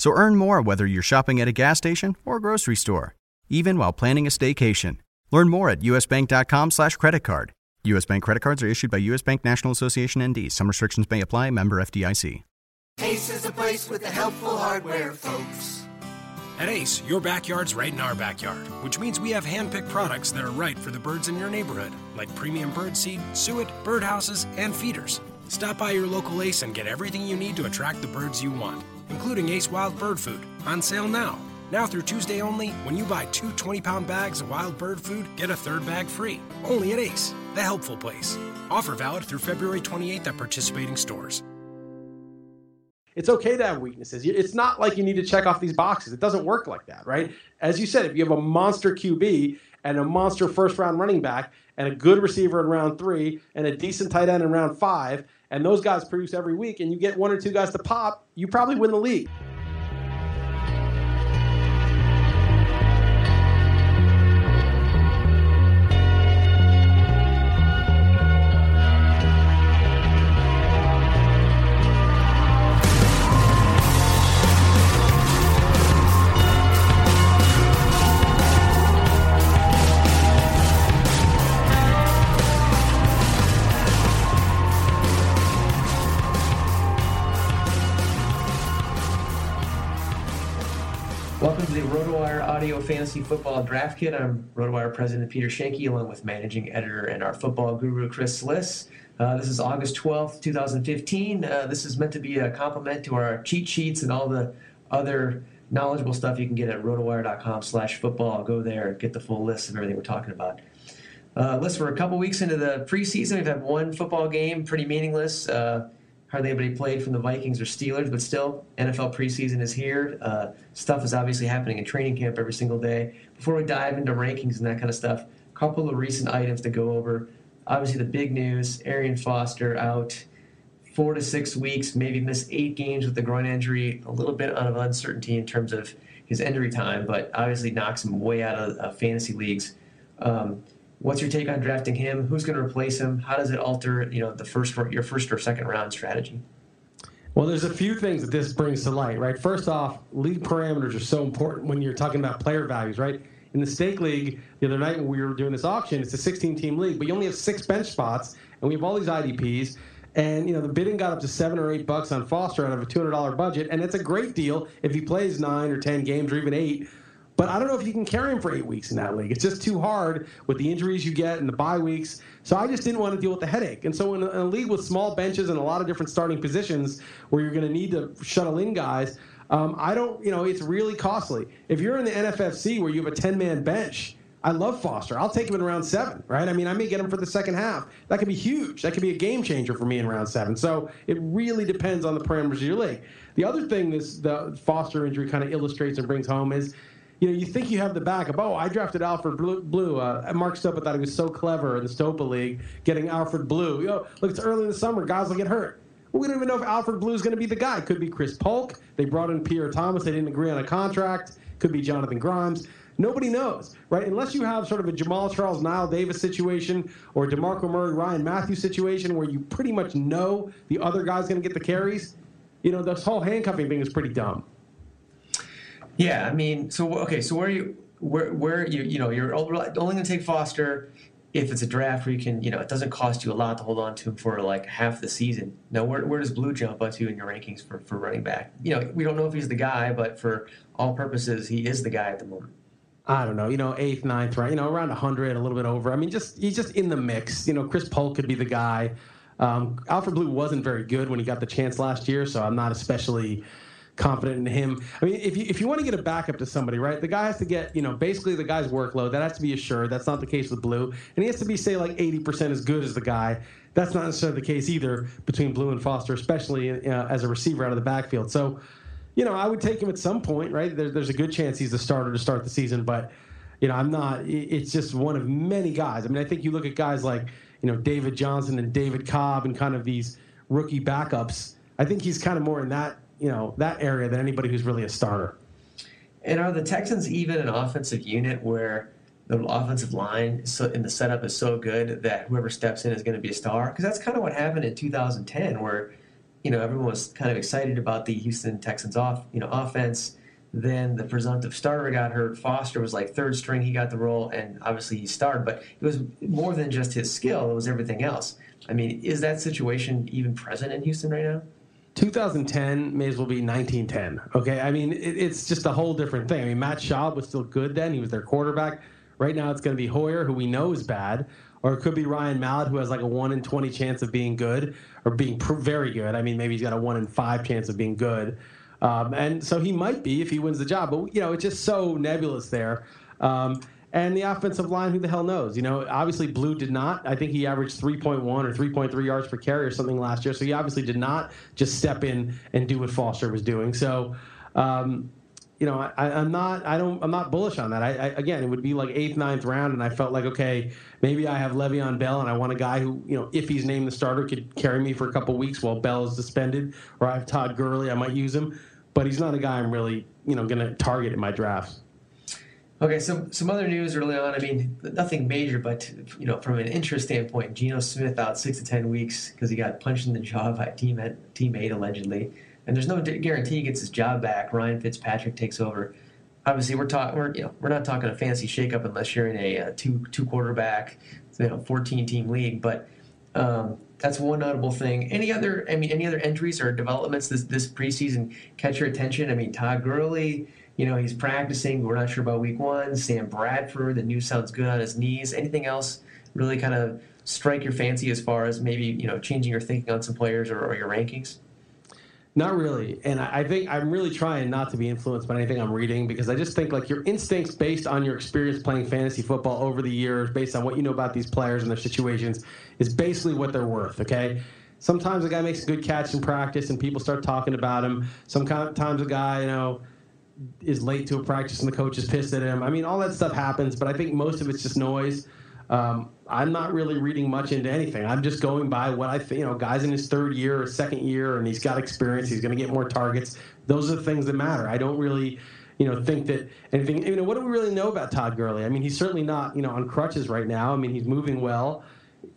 So earn more whether you're shopping at a gas station or grocery store, even while planning a staycation. Learn more at usbank.com slash credit card. U.S. Bank credit cards are issued by U.S. Bank National Association ND. Some restrictions may apply. Member FDIC. Ace is a place with the helpful hardware, folks. At Ace, your backyard's right in our backyard, which means we have hand-picked products that are right for the birds in your neighborhood, like premium bird seed, suet, birdhouses, and feeders. Stop by your local Ace and get everything you need to attract the birds you want, including Ace Wild Bird Food, on sale now. Now through Tuesday only, when you buy two 20 pound bags of wild bird food, get a third bag free. Only at Ace, the helpful place. Offer valid through February 28th at participating stores. It's okay to have weaknesses. It's not like you need to check off these boxes. It doesn't work like that, right? As you said, if you have a monster QB and a monster first round running back and a good receiver in round three and a decent tight end in round five, and those guys produce every week, and you get one or two guys to pop, you probably win the league. Fantasy Football Draft Kit. I'm RotoWire President Peter Schoenke, along with Managing Editor and our football guru Chris Liss. Uh, this is August 12th, 2015. Uh, this is meant to be a complement to our cheat sheets and all the other knowledgeable stuff you can get at rotowire.com slash football. Go there and get the full list of everything we're talking about. Uh, listen, we're a couple weeks into the preseason. We've had one football game, pretty meaningless. Uh, hardly anybody played from the Vikings or Steelers, but still, NFL preseason is here. Uh, stuff is obviously happening in training camp every single day. Before we dive into rankings and that kind of stuff, a couple of recent items to go over. Obviously, the big news Arian Foster out four to six weeks, maybe miss eight games with the groin injury. A little bit of uncertainty in terms of his injury time, but obviously knocks him way out of uh, fantasy leagues. Um, What's your take on drafting him? Who's going to replace him? How does it alter, you know, the first your first or second round strategy? Well, there's a few things that this brings to light, right? First off, league parameters are so important when you're talking about player values, right? In the stake league, the other night when we were doing this auction, it's a 16 team league, but you only have six bench spots, and we have all these IDPs. And you know the bidding got up to seven or eight bucks on Foster out of a two hundred dollar budget, and it's a great deal if he plays nine or ten games or even eight. But I don't know if you can carry him for eight weeks in that league. It's just too hard with the injuries you get and the bye weeks. So I just didn't want to deal with the headache. And so in a, league with small benches and a lot of different starting positions where you're going to need to shuttle in guys, um, I don't, you know, it's really costly. If you're in the NFFC where you have a 10 man bench, I love Foster. I'll take him in round seven, right? I mean, I may get him for the second half. That could be huge. That could be a game changer for me in round seven. So it really depends on the parameters of your league. The other thing this the Foster injury kind of illustrates and brings home is you know, you think you have the backup. Oh, I drafted Alfred Blue. Uh, Mark Stopa thought he was so clever in the Stopa League, getting Alfred Blue. You know, look, it's early in the summer. Guys will get hurt. We don't even know if Alfred Blue is going to be the guy. Could be Chris Polk. They brought in Pierre Thomas. They didn't agree on a contract. Could be Jonathan Grimes. Nobody knows, right? Unless you have sort of a Jamaal Charles, Knile Davis situation or DeMarco Murray, Ryan Mathews situation where you pretty much know the other guy's going to get the carries, you know, this whole handcuffing thing is pretty dumb. Yeah, I mean, so okay, so where you where where you you know you're only going to take Foster. if it's a draft where you can, you know, it doesn't cost you a lot to hold on to him for like half the season. Now, where, where does Blue jump up to in your rankings for, for running back? You know, we don't know if he's the guy, but for all purposes, he is the guy at the moment. I don't know, you know, eighth, ninth, right? You know, around 100, a little bit over. I mean, just he's just in the mix. You know, Chris Polk could be the guy. Um, Alfred Blue wasn't very good when he got the chance last year, so I'm not especially confident in him. I mean, if you if you want to get a backup to somebody, right? The guy has to get you know basically the guy's workload that has to be assured. That's not the case with Blue, and he has to be say like 80% as good as the guy. That's not necessarily the case either between Blue and Foster, especially uh, as a receiver out of the backfield. So, you know, I would take him at some point, right? There, there's a good chance he's the starter to start the season, but you know, I'm not. It's just one of many guys. I mean, I think you look at guys like you know David Johnson and David Cobb and kind of these rookie backups. I think he's kind of more in that you know that area than anybody who's really a starter. And are the Texans even an offensive unit where the offensive line so, in the setup is so good that whoever steps in is going to be a star? Because that's kind of what happened in 2010, where you know everyone was kind of excited about the Houston Texans off you know offense. Then the presumptive starter got hurt. Foster was like third string. He got the role, and obviously he started. But it was more than just his skill; it was everything else. I mean, is that situation even present in Houston right now? 2010 may as well be 1910. Okay, I mean it, it's just a whole different thing. I mean Matt Schaub was still good then; he was their quarterback. Right now, it's going to be Hoyer, who we know is bad, or it could be Ryan Mallett, who has like a one in 20 chance of being good or being pr- very good. I mean, maybe he's got a one in five chance of being good, um, and so he might be if he wins the job. But you know, it's just so nebulous there. Um, and the offensive line, who the hell knows? You know, obviously Blue did not. I think he averaged 3.1 or 3.3 yards per carry or something last year. So he obviously did not just step in and do what Foster was doing. So, um, you know, I, am not, I don't, I'm not bullish on that. I, I, again, it would be like eighth, ninth round, and I felt like, okay, maybe I have Le'Veon Bell, and I want a guy who, you know, if he's named the starter, could carry me for a couple weeks while Bell is suspended, or I have Todd Gurley, I might use him, but he's not a guy I'm really, you know, going to target in my drafts. Okay, so some other news early on. I mean, nothing major, but you know, from an interest standpoint, Geno Smith out six to ten weeks because he got punched in the jaw by a teammate, teammate allegedly, and there's no guarantee he gets his job back. Ryan Fitzpatrick takes over. Obviously, we're talking. We're you know, we're not talking a fancy shakeup unless you're in a, a two two quarterback, you know, 14 team league. But um, that's one notable thing. Any other? I mean, any other entries or developments this this preseason catch your attention? I mean, Todd Gurley you know, he's practicing. We're not sure about week one. Sam Bradford, the news sounds good on his knees. Anything else really kind of strike your fancy as far as maybe, you know, changing your thinking on some players or, or your rankings? Not really. And I think I'm really trying not to be influenced by anything I'm reading because I just think like your instincts based on your experience playing fantasy football over the years, based on what you know about these players and their situations, is basically what they're worth, okay? Sometimes a guy makes a good catch in practice and people start talking about him. Sometimes a guy, you know, is late to a practice and the coach is pissed at him. I mean, all that stuff happens, but I think most of it's just noise. Um, I'm not really reading much into anything. I'm just going by what I think. You know, guys in his third year or second year, and he's got experience. He's going to get more targets. Those are the things that matter. I don't really, you know, think that anything. You know, what do we really know about Todd Gurley? I mean, he's certainly not, you know, on crutches right now. I mean, he's moving well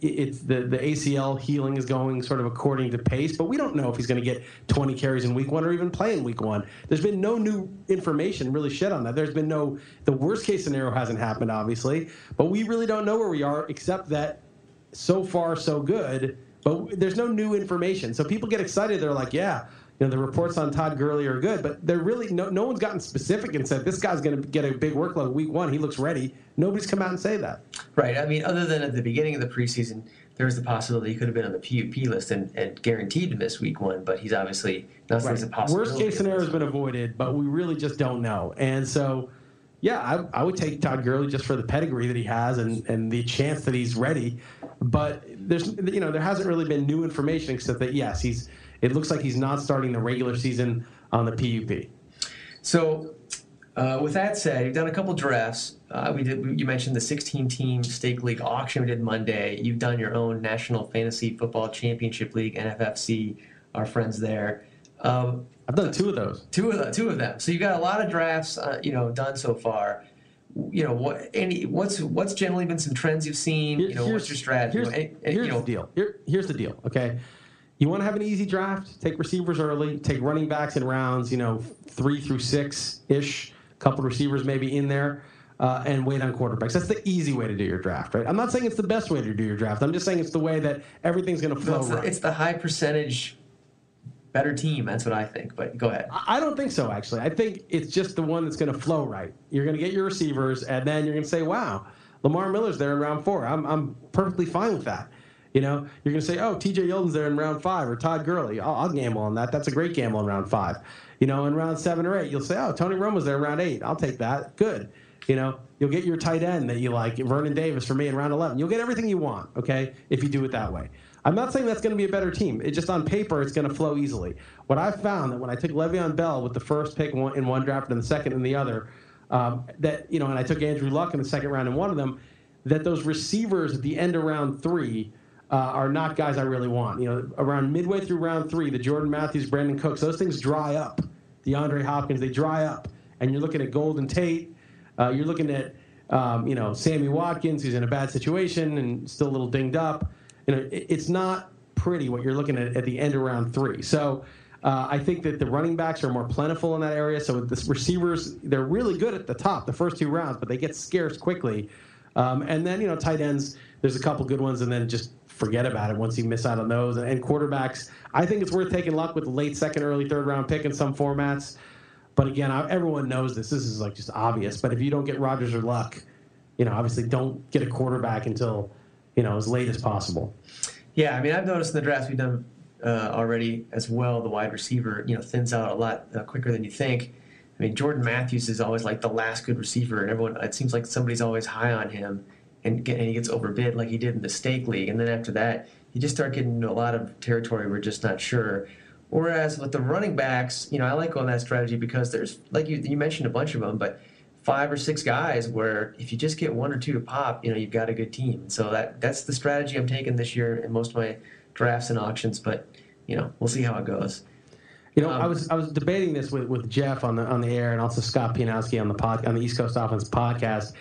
it's the, the ACL healing is going sort of according to pace, but we don't know if he's going to get 20 carries in week one or even play in week one. There's been no new information really shed on that. There's been no, the worst case scenario hasn't happened, obviously, but we really don't know where we are except that so far so good, but there's no new information. So people get excited. They're like, yeah, you know, the reports on Todd Gurley are good, but they're really no, no one's gotten specific and said this guy's going to get a big workload week one. He looks ready. Nobody's come out and say that. Right. I mean, other than at the beginning of the preseason, there was the possibility he could have been on the PUP list and, and guaranteed to miss week one, but he's obviously nothing's right. a possibility. Worst case scenario has been avoided, but we really just don't know. And so, yeah, I, I would take Todd Gurley just for the pedigree that he has and, and the chance that he's ready. But there's you know there hasn't really been new information except that yes he's it looks like he's not starting the regular season on the PUP. So, uh, with that said, you've done a couple drafts. Uh, we did. You mentioned the 16-team stake league auction we did Monday. You've done your own National Fantasy Football Championship League (NFFC). Our friends there. Um, I've done two of those. Two of the, two of them. So you've got a lot of drafts, uh, you know, done so far. You know what? Any what's what's generally been some trends you've seen? Here, you know, what's your strategy? Here's, any, here's you know, the deal. Here, here's the deal. Okay, you want to have an easy draft? Take receivers early. Take running backs in rounds, you know, three through six ish. A couple receivers maybe in there. uh, and wait on quarterbacks. That's the easy way to do your draft, right? I'm not saying it's the best way to do your draft. I'm just saying it's the way that everything's going to flow. No, it's, the, right. it's the high percentage better team. That's what I think. But go ahead. I don't think so, actually. I think it's just the one that's going to flow right. You're going to get your receivers, and then you're going to say, wow, Lamar Miller's there in round four. I'm, I'm perfectly fine with that. You know, you're going to say, oh, TJ Yeldon's there in round five, or Todd Gurley. I'll, I'll, gamble on that. That's a great gamble in round five. You know, in round seven or eight, you'll say, oh, Tony Romo's there in round eight. I'll take that. Good. You know, you'll get your tight end that you like, Vernon Davis for me in round 11. You'll get everything you want, okay, if you do it that way. I'm not saying that's going to be a better team. It just on paper, it's going to flow easily. What I found that when I took Le'Veon Bell with the first pick in one draft and the second in the other, um, that you know, and I took Andrew Luck in the second round in one of them, that those receivers at the end of round three uh, are not guys I really want. You know, around midway through round three, the Jordan Matthews, Brandin Cooks, those things dry up. The Andre Hopkins, they dry up, and you're looking at Golden Tate. Uh, you're looking at um, you know Sammy Watkins, who's in a bad situation and still a little dinged up you know, it, it's not pretty what you're looking at at the end of round three. So uh, I think that the running backs are more plentiful in that area. So the receivers, they're really good at the top, the first two rounds, but they get scarce quickly. Um, and then you know, tight ends, there's a couple good ones, and then just forget about it once you miss out on those. And quarterbacks, I think it's worth taking Luck with late second, early third round pick in some formats. But again, I, everyone knows this. This is like just obvious. But if you don't get Rodgers or Luck, you know, obviously don't get a quarterback until you know as late as possible. Yeah, I mean, I've noticed in the drafts we've done uh, already as well. The wide receiver, you know, thins out a lot uh, quicker than you think. I mean, Jordan Matthews is always like the last good receiver, and everyone it seems like somebody's always high on him, and, get, and he gets overbid like he did in the stake league, and then after that, you just start getting into a lot of territory we're just not sure. Whereas with the running backs, you know, I like going that strategy because there's like you you mentioned a bunch of them, but five or six guys where if you just get one or two to pop, you know, you've got a good team. So that that's the strategy I'm taking this year in most of my drafts and auctions. But you know, we'll see how it goes. You know, um, I was I was debating this with, with Jeff on the on the air and also Scott Pianowski on the pod on the East Coast Offense podcast.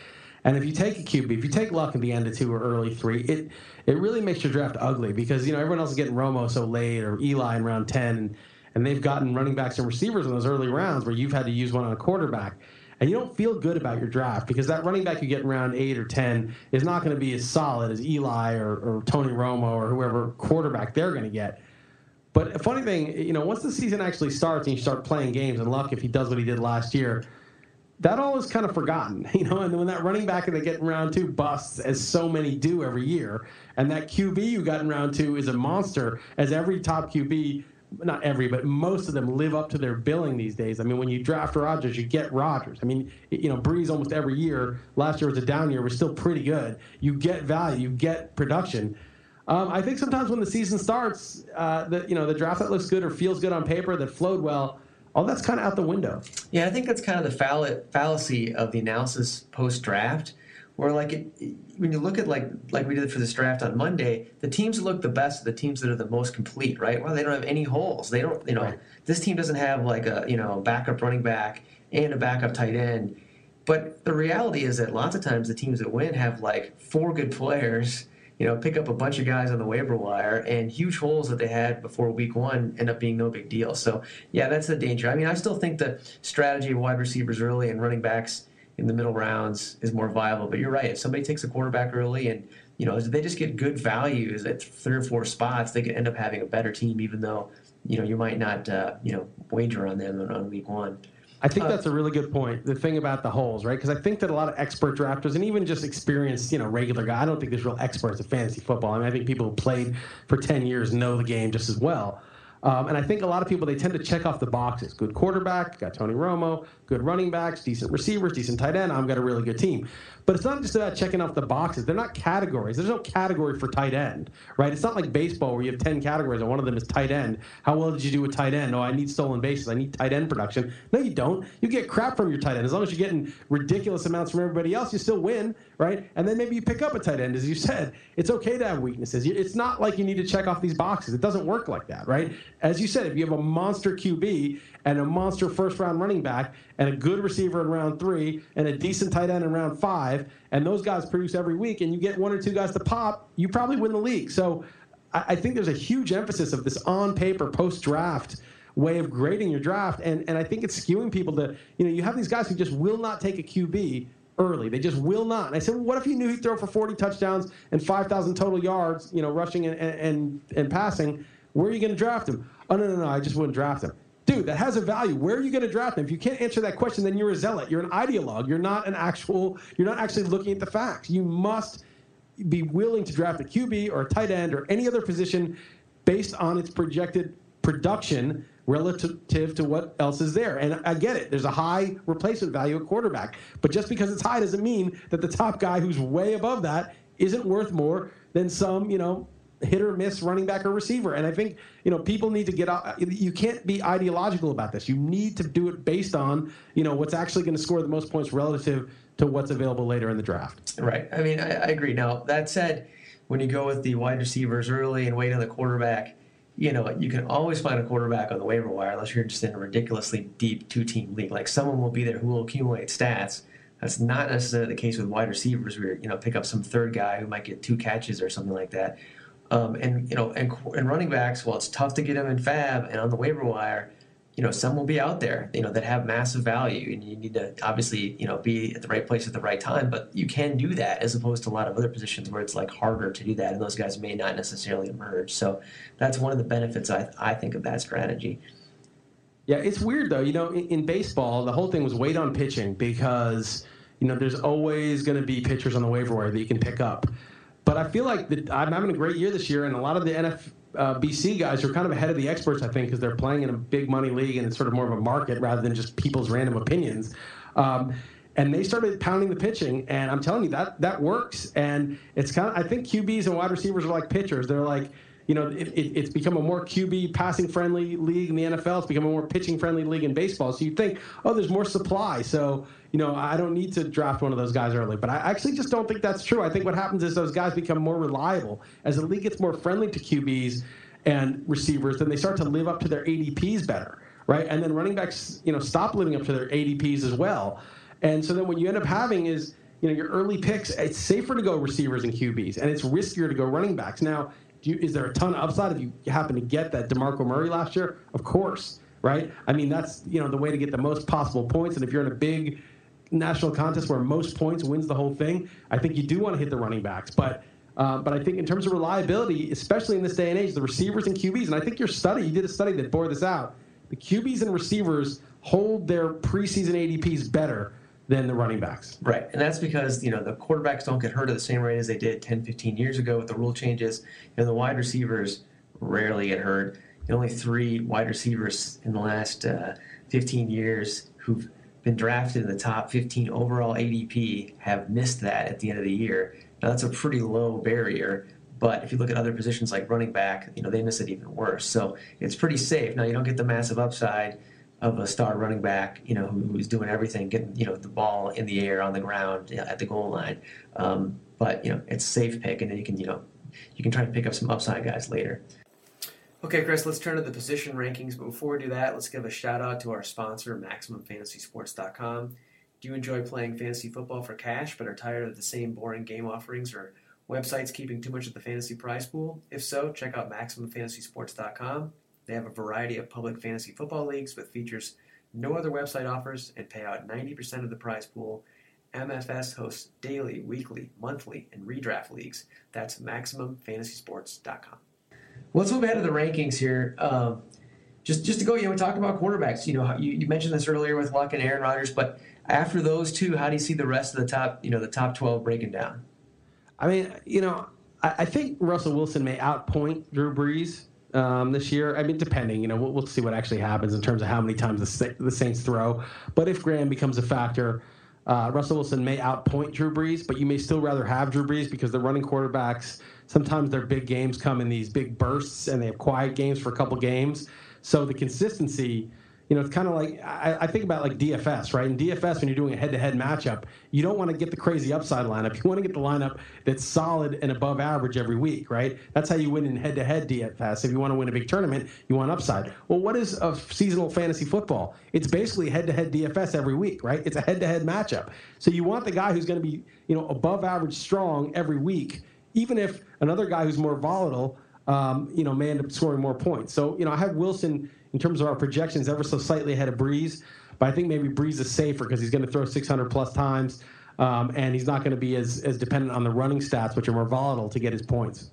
And if you take a QB, if you take Luck at the end of two or early three, it it really makes your draft ugly because you know everyone else is getting Romo so late or Eli in round ten, and, and they've gotten running backs and receivers in those early rounds where you've had to use one on a quarterback and you don't feel good about your draft because that running back you get in round eight or ten is not going to be as solid as Eli or, or Tony Romo or whoever quarterback they're going to get. But a funny thing, you know, once the season actually starts and you start playing games, and Luck if he does what he did last year, that all is kind of forgotten, you know. And when that running back and they get in round two busts, as so many do every year, and that QB you got in round two is a monster, as every top QB not every, but most of them live up to their billing these days. I mean, when you draft Rodgers, you get Rodgers. I mean, you know, Brees almost every year. Last year was a down year, was still pretty good. You get value, you get production. Um, I think sometimes when the season starts, uh, you know the draft that looks good or feels good on paper that flowed well, all that's kind of out the window. Yeah, I think that's kind of the fall- fallacy of the analysis post draft where like it, when you look at like like we did for this draft on Monday, the teams that look the best are the teams that are the most complete, right? Well, they don't have any holes. They don't, you know, right. this team doesn't have like a you know backup running back and a backup tight end. But the reality is that lots of times the teams that win have like four good players, you know, pick up a bunch of guys on the waiver wire, and huge holes that they had before week one end up being no big deal. So yeah, that's the danger. I mean, I still think the strategy of wide receivers early and running backs in the middle rounds is more viable. But you're right. If somebody takes a quarterback early and you know they just get good values at three or four spots, they could end up having a better team, even though you know you might not uh, you know wager on them on week one. I think uh, that's a really good point. The thing about the holes, right? Because I think that a lot of expert drafters and even just experienced, you know, regular guy. I don't think there's real experts at fantasy football. I mean, I think people who played for ten years know the game just as well. Um, and I think a lot of people they tend to check off the boxes. Good quarterback, got Tony Romo. Good running backs, decent receivers, decent tight end. I've got a really good team. But it's not just about checking off the boxes. They're not categories. There's no category for tight end, right? It's not like baseball where you have 10 categories and one of them is tight end. How well did you do with tight end? Oh, I need stolen bases. I need tight end production. No, you don't. You get crap from your tight end. As long as you're getting ridiculous amounts from everybody else, you still win, right? And then maybe you pick up a tight end, as you said. It's okay to have weaknesses. It's not like you need to check off these boxes. It doesn't work like that, right? As you said, if you have a monster QB and a monster first round running back and a good receiver in round three and a decent tight end in round five, and those guys produce every week, and you get one or two guys to pop, you probably win the league. So I, think there's a huge emphasis of this on paper post draft way of grading your draft, and, and I think it's skewing people to, you know, you have these guys who just will not take a QB early. They just will not. And I said, well, what if you knew he'd throw for 40 touchdowns and 5,000 total yards, you know, rushing and, and, and passing? Where are you going to draft him? Oh, no, no, no, I just wouldn't draft him. Dude, that has a value. Where are you going to draft him? If you can't answer that question, then you're a zealot. You're an ideologue. You're not an actual, you're not actually looking at the facts. You must be willing to draft a QB or a tight end or any other position based on its projected production relative to what else is there. And I get it. There's a high replacement value at quarterback. But just because it's high doesn't mean that the top guy who's way above that isn't worth more than some, you know, hit or miss running back or receiver. And I think, you know, people need to get out. You can't be ideological about this. You need to do it based on, you know, what's actually going to score the most points relative to what's available later in the draft. Right. I mean, I, I agree. Now, that said, when you go with the wide receivers early and wait on the quarterback, you know, you can always find a quarterback on the waiver wire unless you're just in a ridiculously deep two team league. Like someone will be there who will accumulate stats. That's not necessarily the case with wide receivers where, you know, pick up some third guy who might get two catches or something like that. Um, and, you know, and, and running backs, well, it's tough to get them in FAAB and on the waiver wire you know, some will be out there, you know, that have massive value, and you need to obviously, you know, be at the right place at the right time. But you can do that as opposed to a lot of other positions where it's like harder to do that, and those guys may not necessarily emerge. So that's one of the benefits I I think of that strategy. Yeah, it's weird though. You know, in, in baseball, the whole thing was wait on pitching because you know there's always going to be pitchers on the waiver wire that you can pick up. But I feel like the, I'm having a great year this year, and a lot of the NF, uh, guys are kind of ahead of the experts, I think, because they're playing in a big money league and it's sort of more of a market rather than just people's random opinions. Um, and they started pounding the pitching, and I'm telling you that that works. And it's kind of I think QBs and wide receivers are like pitchers. They're like you know, it, it, it's become a more QB passing friendly league in the NFL. It's become a more pitching friendly league in baseball. So you think, oh, there's more supply. So, you know, I don't need to draft one of those guys early. But I actually just don't think that's true. I think what happens is those guys become more reliable. As the league gets more friendly to QBs and receivers, then they start to live up to their ADPs better, right? And then running backs, you know, stop living up to their ADPs as well. And so then what you end up having is, you know, your early picks, it's safer to go receivers and QBs, and it's riskier to go running backs. Now, you, is there a ton of upside if you happen to get that DeMarco Murray last year? Of course, right? I mean, that's you know the way to get the most possible points. And if you're in a big national contest where most points wins the whole thing, I think you do want to hit the running backs. But uh, but I think in terms of reliability, especially in this day and age, the receivers and QBs, and I think your study, you did a study that bore this out. The QBs and receivers hold their preseason ADPs better than the running backs. Right. And that's because, you know, the quarterbacks don't get hurt at the same rate as they did 10, 15 years ago with the rule changes. You know, the wide receivers rarely get hurt. only three wide receivers in the last uh, 15 years who've been drafted in the top 15 overall ADP have missed that at the end of the year. Now, that's a pretty low barrier. But if you look at other positions like running back, you know, they miss it even worse. So it's pretty safe. Now, you don't get the massive upside of a star running back, you know, who's doing everything, getting you know the ball in the air, on the ground, at the goal line. Um, but you know, it's a safe pick, and then you can you know you can try to pick up some upside guys later. Okay, Chris, let's turn to the position rankings. But before we do that, let's give a shout out to our sponsor, MaximumFantasySports.com. Do you enjoy playing fantasy football for cash, but are tired of the same boring game offerings or websites keeping too much of the fantasy prize pool? If so, check out MaximumFantasySports.com. They have a variety of public fantasy football leagues with features no other website offers and pay out 90% of the prize pool. MFS hosts daily, weekly, monthly, and redraft leagues. That's MaximumFantasySports.com. Let's move ahead to the rankings here. Um, just just to go, you know, we talked about quarterbacks. You know, you, you mentioned this earlier with Luck and Aaron Rodgers, but after those two, how do you see the rest of the top, you know, the top 12 breaking down? I mean, you know, I, I think Russell Wilson may outpoint Drew Brees um, this year. I mean, depending, you know, we'll, we'll, see what actually happens in terms of how many times the, the Saints throw. But if Graham becomes a factor, uh, Russell Wilson may outpoint Drew Brees, but you may still rather have Drew Brees because the running quarterbacks sometimes their big games come in these big bursts, and they have quiet games for a couple games. So the consistency you know, it's kind of like I, I, think about like DFS, right? In DFS, when you're doing a head-to-head matchup, you don't want to get the crazy upside lineup. You want to get the lineup that's solid and above average every week, right? That's how you win in head-to-head DFS. If you want to win a big tournament, you want upside. Well, what is a seasonal fantasy football? It's basically head-to-head DFS every week, right? It's a head-to-head matchup. So you want the guy who's going to be, you know, above average strong every week, even if another guy who's more volatile, um, you know, may end up scoring more points. So you know, I have Wilson in terms of our projections, ever so slightly ahead of Brees. But I think maybe Brees is safer because he's going to throw 600 plus times. um, and he's not going to be as as dependent on the running stats, which are more volatile, to get his points.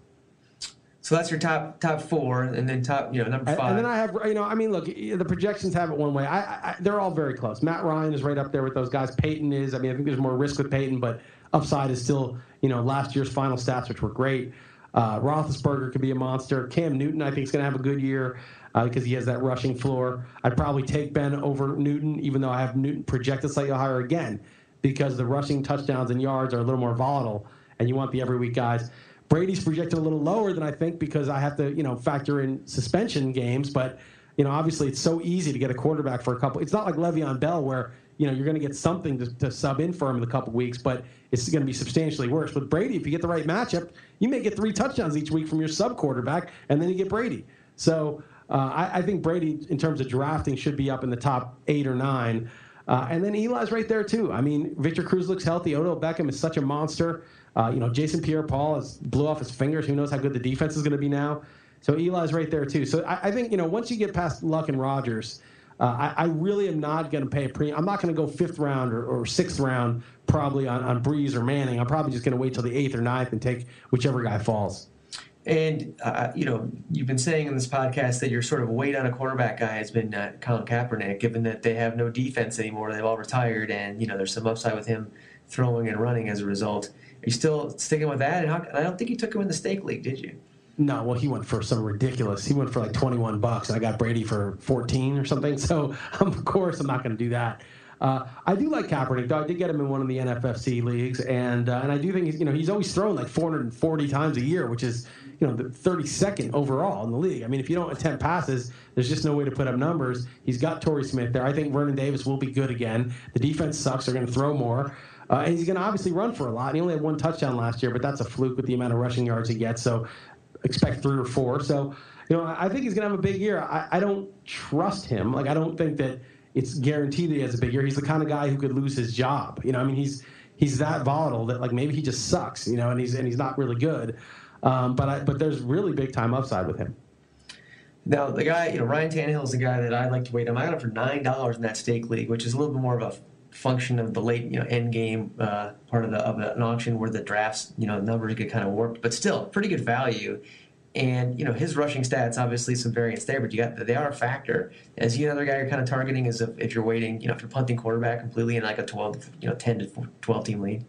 So that's your top top four, and then top you know number five. And then I have you know I mean look the projections have it one way. I, I they're all very close. Matt Ryan is right up there with those guys. Peyton is. I mean I think there's more risk with Peyton, but upside is still you know last year's final stats which were great. Uh, Roethlisberger could be a monster. Cam Newton I think is going to have a good year uh, because he has that rushing floor. I'd probably take Ben over Newton, even though I have Newton projected slightly higher again because the rushing touchdowns and yards are a little more volatile, and you want the every week guys. Brady's projected a little lower than I think because I have to, you know, factor in suspension games. But, you know, obviously it's so easy to get a quarterback for a couple. It's not like Le'Veon Bell where, you know, you're going to get something to, to, sub in for him in a couple weeks, but it's going to be substantially worse. With Brady, if you get the right matchup, you may get three touchdowns each week from your sub quarterback, and then you get Brady. So I, I think Brady, in terms of drafting, should be up in the top eight or nine. Uh, and then Eli's right there too. I mean, Victor Cruz looks healthy. Odell Beckham is such a monster. Uh, you know, Jason Pierre-Paul has blew off his fingers. Who knows how good the defense is going to be now? So Eli's right there too. So I, I, think you know once you get past Luck and Rodgers, uh, I, I, really am not going to pay a premium. I'm not going to go fifth round or, or, sixth round probably on, on Brees or Manning. I'm probably just going to wait till the eighth or ninth and take whichever guy falls. And uh, you know, you've been saying in this podcast that your sort of wait on a quarterback guy has been uh, Colin Kaepernick, given that they have no defense anymore. They've all retired, and you know, there's some upside with him throwing and running as a result. Are you still sticking with that? And how, I don't think you took him in the stake league, did you? No, well, he went for some ridiculous. He went for like 21 bucks, and I got Brady for 14 or something. So, of course, I'm not going to do that. Uh, I do like Kaepernick, though. I did get him in one of the NFFC leagues, and uh, and I do think he's, you know he's always thrown like 440 times a year, which is you know the 32nd overall in the league. I mean, if you don't attempt passes, there's just no way to put up numbers. He's got Torrey Smith there. I think Vernon Davis will be good again. The defense sucks. They're going to throw more. Uh, and he's going to obviously run for a lot. He only had one touchdown last year, but that's a fluke with the amount of rushing yards he gets. So expect three or four. So, you know, I think he's going to have a big year. I, I don't trust him. Like, I don't think that it's guaranteed that he has a big year. He's the kind of guy who could lose his job. You know, I mean, he's he's that volatile that like maybe he just sucks. You know, and he's and he's not really good. Um, but I, but there's really big time upside with him. Now the guy, you know, Ryan Tannehill is the guy that I like to wait on. I got him for nine dollars in that stake league, which is a little bit more of a function of the late, you know, end game uh, part of the of an auction where the drafts, you know, numbers get kind of warped, but still pretty good value. And you know his rushing stats, obviously some variance there, but you got they are a factor. Is he another guy you're kind of targeting? Is if, if you're waiting, you know, if you're punting quarterback completely in like a 12, you know, 10 to 12 team lead.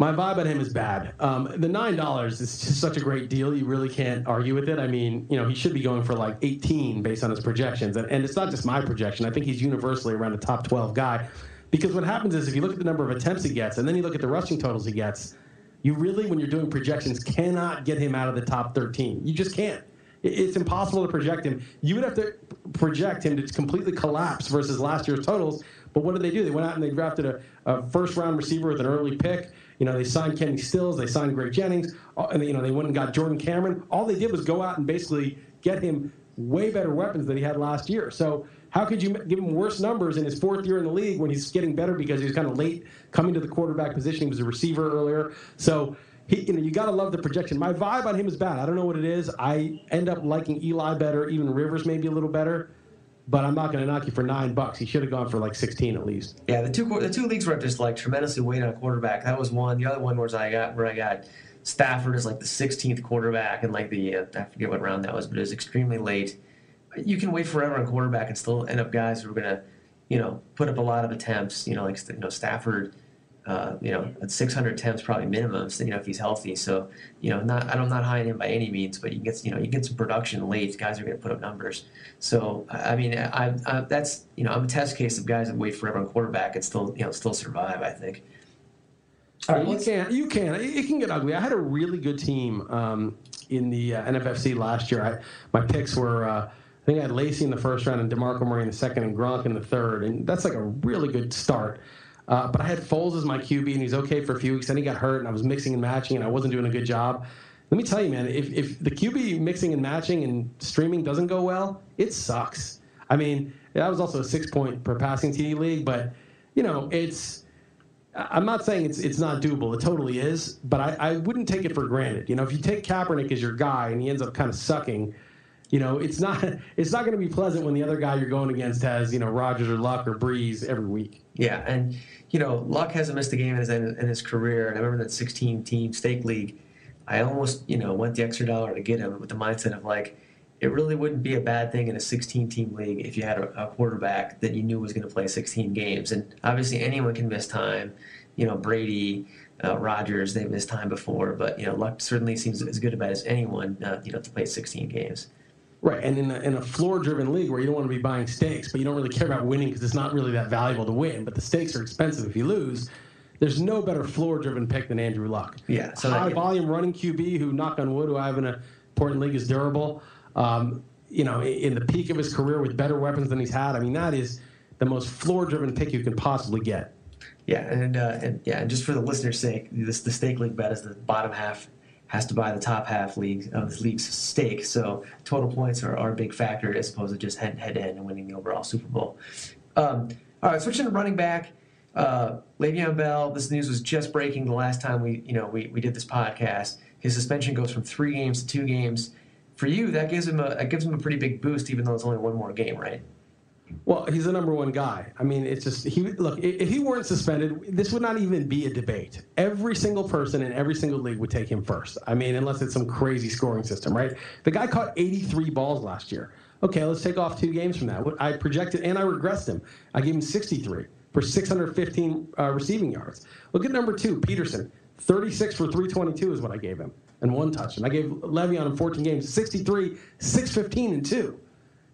My vibe on him is bad. Um, the nine dollars is just such a great deal. You really can't argue with it. I mean, you know, he should be going for like eighteen based on his projections, and, and it's not just my projection. I think he's universally around the top twelve guy. Because what happens is if you look at the number of attempts he gets and then you look at the rushing totals he gets, you really, when you're doing projections, cannot get him out of the top 13. You just can't. It's impossible to project him. You would have to project him to completely collapse versus last year's totals. But what did they do? They went out and they drafted a, a first round receiver with an early pick. You know, they signed Kenny Stills, they signed Greg Jennings, uh, and you know they went and got Jordan Cameron. All they did was go out and basically get him way better weapons than he had last year. So how could you give him worse numbers in his fourth year in the league when he's getting better because he was kind of late coming to the quarterback position? He was a receiver earlier. So he, you know, you got to love the projection. My vibe on him is bad. I don't know what it is. I end up liking Eli better, even Rivers maybe a little better. But I'm not going to knock you for nine bucks. He should have gone for like 16 at least. Yeah, the two the two leagues where I just like tremendously wait on a quarterback. That was one. The other one was I got where I got Stafford as like the 16th quarterback and like the uh, I forget what round that was, but it was extremely late you can wait forever on quarterback and still end up guys who are going to, you know, put up a lot of attempts. You know, like you know Stafford, uh, you know, at 600 attempts probably minimum. So, you know, if he's healthy. So, you know, not I'm not high on him by any means, but you get you know you get some production late. Guys are going to put up numbers. So, I mean, I, I, that's you know I'm a test case of guys that wait forever on quarterback and still you know still survive. I think. Right, you can you can it can get ugly. I had a really good team um, in the uh, NFFC last year. I, my picks were. Uh, I think I had Lacy in the first round and DeMarco Murray in the second and Gronk in the third. And that's like a really good start. Uh, but I had Foles as my QB, and he's okay for a few weeks. Then he got hurt, and I was mixing and matching, and I wasn't doing a good job. Let me tell you, man, if, if the QB mixing and matching and streaming doesn't go well, it sucks. I mean, that was also a six point per passing TD league, but, you know, it's. I'm not saying it's it's not doable. It totally is, but I, I wouldn't take it for granted. You know, if you take Kaepernick as your guy and he ends up kind of sucking, you know, it's not it's not going to be pleasant when the other guy you're going against has you know Rodgers or Luck or Brees every week. Yeah, and you know, Luck hasn't missed a game in his in his career. And I remember that 16 team stake league. I almost you know went the extra dollar to get him with the mindset of like it really wouldn't be a bad thing in a 16 team league if you had a, a quarterback that you knew was going to play 16 games. And obviously, anyone can miss time. You know, Brady, uh, Rodgers, they've missed time before, but you know, Luck certainly seems as good about as anyone. Uh, you know, to play 16 games. Right, and in a, in a floor-driven league where you don't want to be buying stakes, but you don't really care about winning because it's not really that valuable to win. But the stakes are expensive if you lose. There's no better floor-driven pick than Andrew Luck. Yeah, so high volume running QB who, knock on wood, who I have in a important league is durable. Um, you know, in the peak of his career with better weapons than he's had. I mean, that is the most floor-driven pick you can possibly get. Yeah, and, uh, and yeah, and just for the listener's sake, this the stake league bet is the bottom half has to buy the top half league of the league's stake. So total points are, are a big factor as opposed to just head to head and winning the overall Super Bowl. Um, all right, switching to running back. Uh, Le'Veon Bell. This news was just breaking the last time we you know we, we did this podcast. His suspension goes from three games to two games. For you, that gives him a that gives him a pretty big boost, even though it's only one more game, right? Well, he's the number one guy. I mean, it's just he look. If he weren't suspended, this would not even be a debate. Every single person in every single league would take him first. I mean, unless it's some crazy scoring system, right? The guy caught 83 balls last year. Okay, let's take off two games from that. I projected and I regressed him. I gave him 63 for 615 uh, receiving yards. Look at number two, Peterson. 36 for 322 is what I gave him, and one touch. And I gave Le'Veon in 14 games, 63, 615, and two.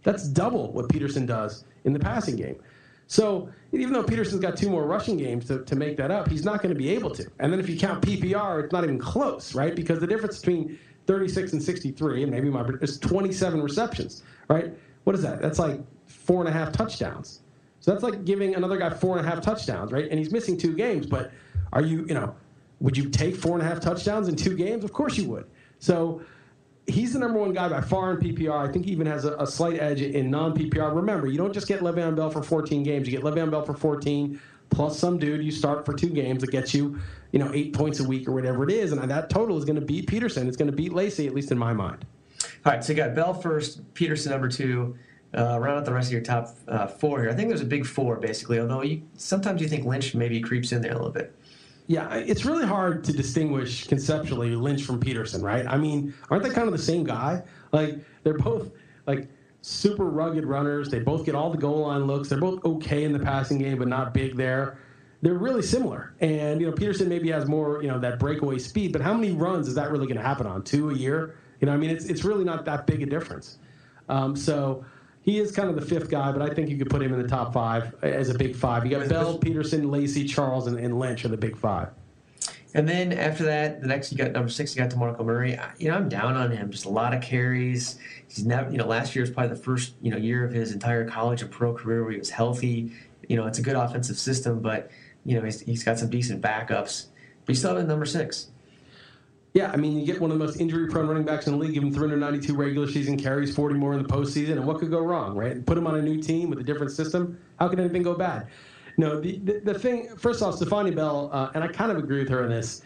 That's double what Peterson does in the passing game. So even though Peterson's got two more rushing games to, to make that up, he's not going to be able to. And then if you count PPR, it's not even close, right? Because the difference between 36 and 63, and maybe my is 27 receptions, right? What is that? That's like four and a half touchdowns. So that's like giving another guy four and a half touchdowns, right? And he's missing two games, but are you, you know, would you take four and a half touchdowns in two games? Of course you would. So he's the number one guy by far in PPR. I think he even has a, a slight edge in non PPR. Remember, you don't just get Le'Veon Bell for 14 games. You get Le'Veon Bell for 14 plus some dude you start for two games that gets you, you know, eight points a week or whatever it is, and that total is going to beat Peterson. It's going to beat Lacy, at least in my mind. All right, so you got Bell first, Peterson number two. Uh, round out the rest of your top uh, four here. I think there's a big four basically. Although you, sometimes you think Lynch maybe creeps in there a little bit. Yeah, it's really hard to distinguish conceptually Lynch from Peterson, right? I mean, aren't they kind of the same guy? Like they're both like super rugged runners. They both get all the goal line looks. They're both okay in the passing game, but not big there. They're really similar. And you know, Peterson maybe has more, you know, that breakaway speed, but how many runs is that really going to happen on? Two a year? You know, I mean, it's it's really not that big a difference. Um, so he is kind of the fifth guy, but I think you could put him in the top five as a big five. You got Bell, Peterson, Lacy, Charles, and, and Lynch are the big five. And then after that, the next you got number six, you got DeMarco Murray. You know, I'm down on him. Just a lot of carries. He's never, you know, last year was probably the first, you know, year of his entire college and pro career where he was healthy. You know, it's a good offensive system, but you know, he's, he's got some decent backups. But he's still at number six. Yeah, I mean, you get one of the most injury-prone running backs in the league, give him 392 regular season carries, 40 more in the postseason, and what could go wrong, right? Put him on a new team with a different system. How could anything go bad? No, the, the, the thing, first off, Stephania Bell, uh, and I kind of agree with her on this,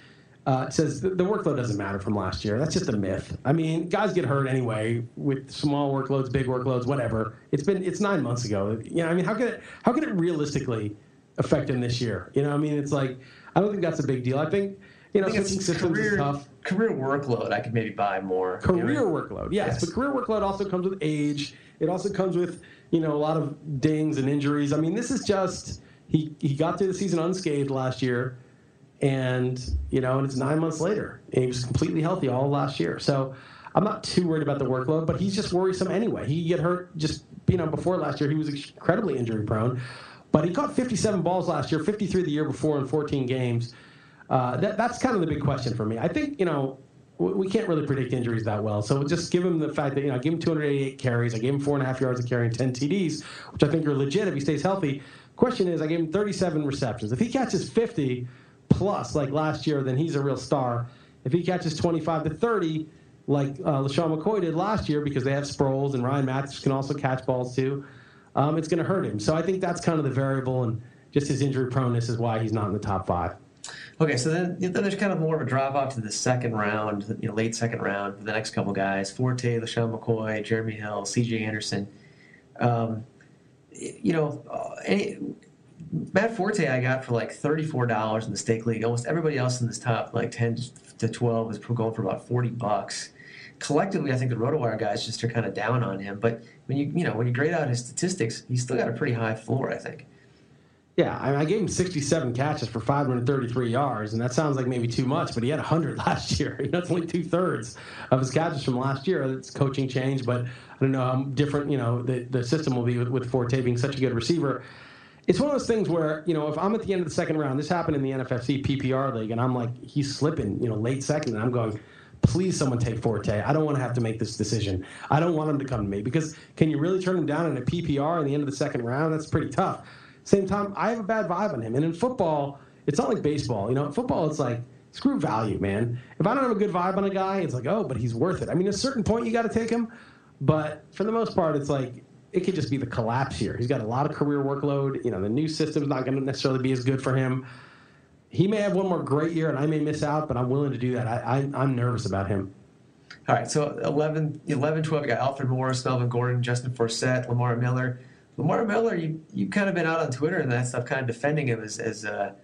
uh, says the, the, workload doesn't matter from last year. That's just a myth. I mean, guys get hurt anyway with small workloads, big workloads, whatever. It's been it's nine months ago. You know, I mean, how could it how could it realistically affect him this year? You know, I mean, it's like I don't think that's a big deal. I think you know, switching systems career, is tough. Career workload, I could maybe buy more. Career you know? workload, yes, yes, but career workload also comes with age. It also comes with you know a lot of dings and injuries. I mean, this is just he he got through the season unscathed last year, and you know, and it's nine months later, and he was completely healthy all last year. So. I'm not too worried about the workload, but he's just worrisome anyway. He get hurt just you know before last year. He was incredibly injury prone, but he caught 57 balls last year, 53 the year before in 14 games. Uh, that, that's kind of the big question for me. I think, you know, we can't really predict injuries that well. So just give him the fact that, you know, I gave him 288 carries. I gave him four and a half yards of carry and 10 TDs, which I think are legit if he stays healthy. Question is, I gave him 37 receptions. If he catches 50 plus like last year, then he's a real star. If he catches 25 to 30, like uh, LeSean McCoy did last year, because they have Sproles and Ryan Mathews can also catch balls too, um, it's going to hurt him. So I think that's kind of the variable, and just his injury proneness is why he's not in the top five. Okay, so then, then there's kind of more of a drop off to the second round, you know, late second round for the next couple guys: Forte, LeSean McCoy, Jeremy Hill, C.J. Anderson. Um, you know, uh, any, Matt Forte I got for like thirty-four dollars in the stake league. Almost everybody else in this top like ten to twelve is going for about forty bucks. Collectively, I think the RotoWire guys just are kind of down on him. But when you you know when you grade out his statistics, he's still got a pretty high floor. I think. Yeah, I, gave him 67 catches for 533 yards, and that sounds like maybe too much, but he had 100 last year. That's only two thirds of his catches from last year. It's coaching change, but I don't know how different you know the, the system will be with, with Forte being such a good receiver. It's one of those things where you know if I'm at the end of the second round, this happened in the NFFC PPR league, and I'm like he's slipping, you know, late second, and I'm going. Please, someone take Forte. I don't want to have to make this decision. I don't want him to come to me because can you really turn him down in a PPR in the end of the second round? That's pretty tough. Same time, I have a bad vibe on him. And in football, it's not like baseball. You know, in football, it's like screw value, man. If I don't have a good vibe on a guy, it's like, oh, but he's worth it. I mean, at a certain point, you got to take him. But for the most part, it's like it could just be the collapse here. He's got a lot of career workload. You know, the new system's not going to necessarily be as good for him. He may have one more great year, and I may miss out, but I'm willing to do that. I, I, am nervous about him. All right, so 11, 11 12, we got Alfred Morris, Melvin Gordon, Justin Forsett, Lamar Miller. Lamar Miller, you you kind of been out on Twitter and that stuff, kind of defending him as as a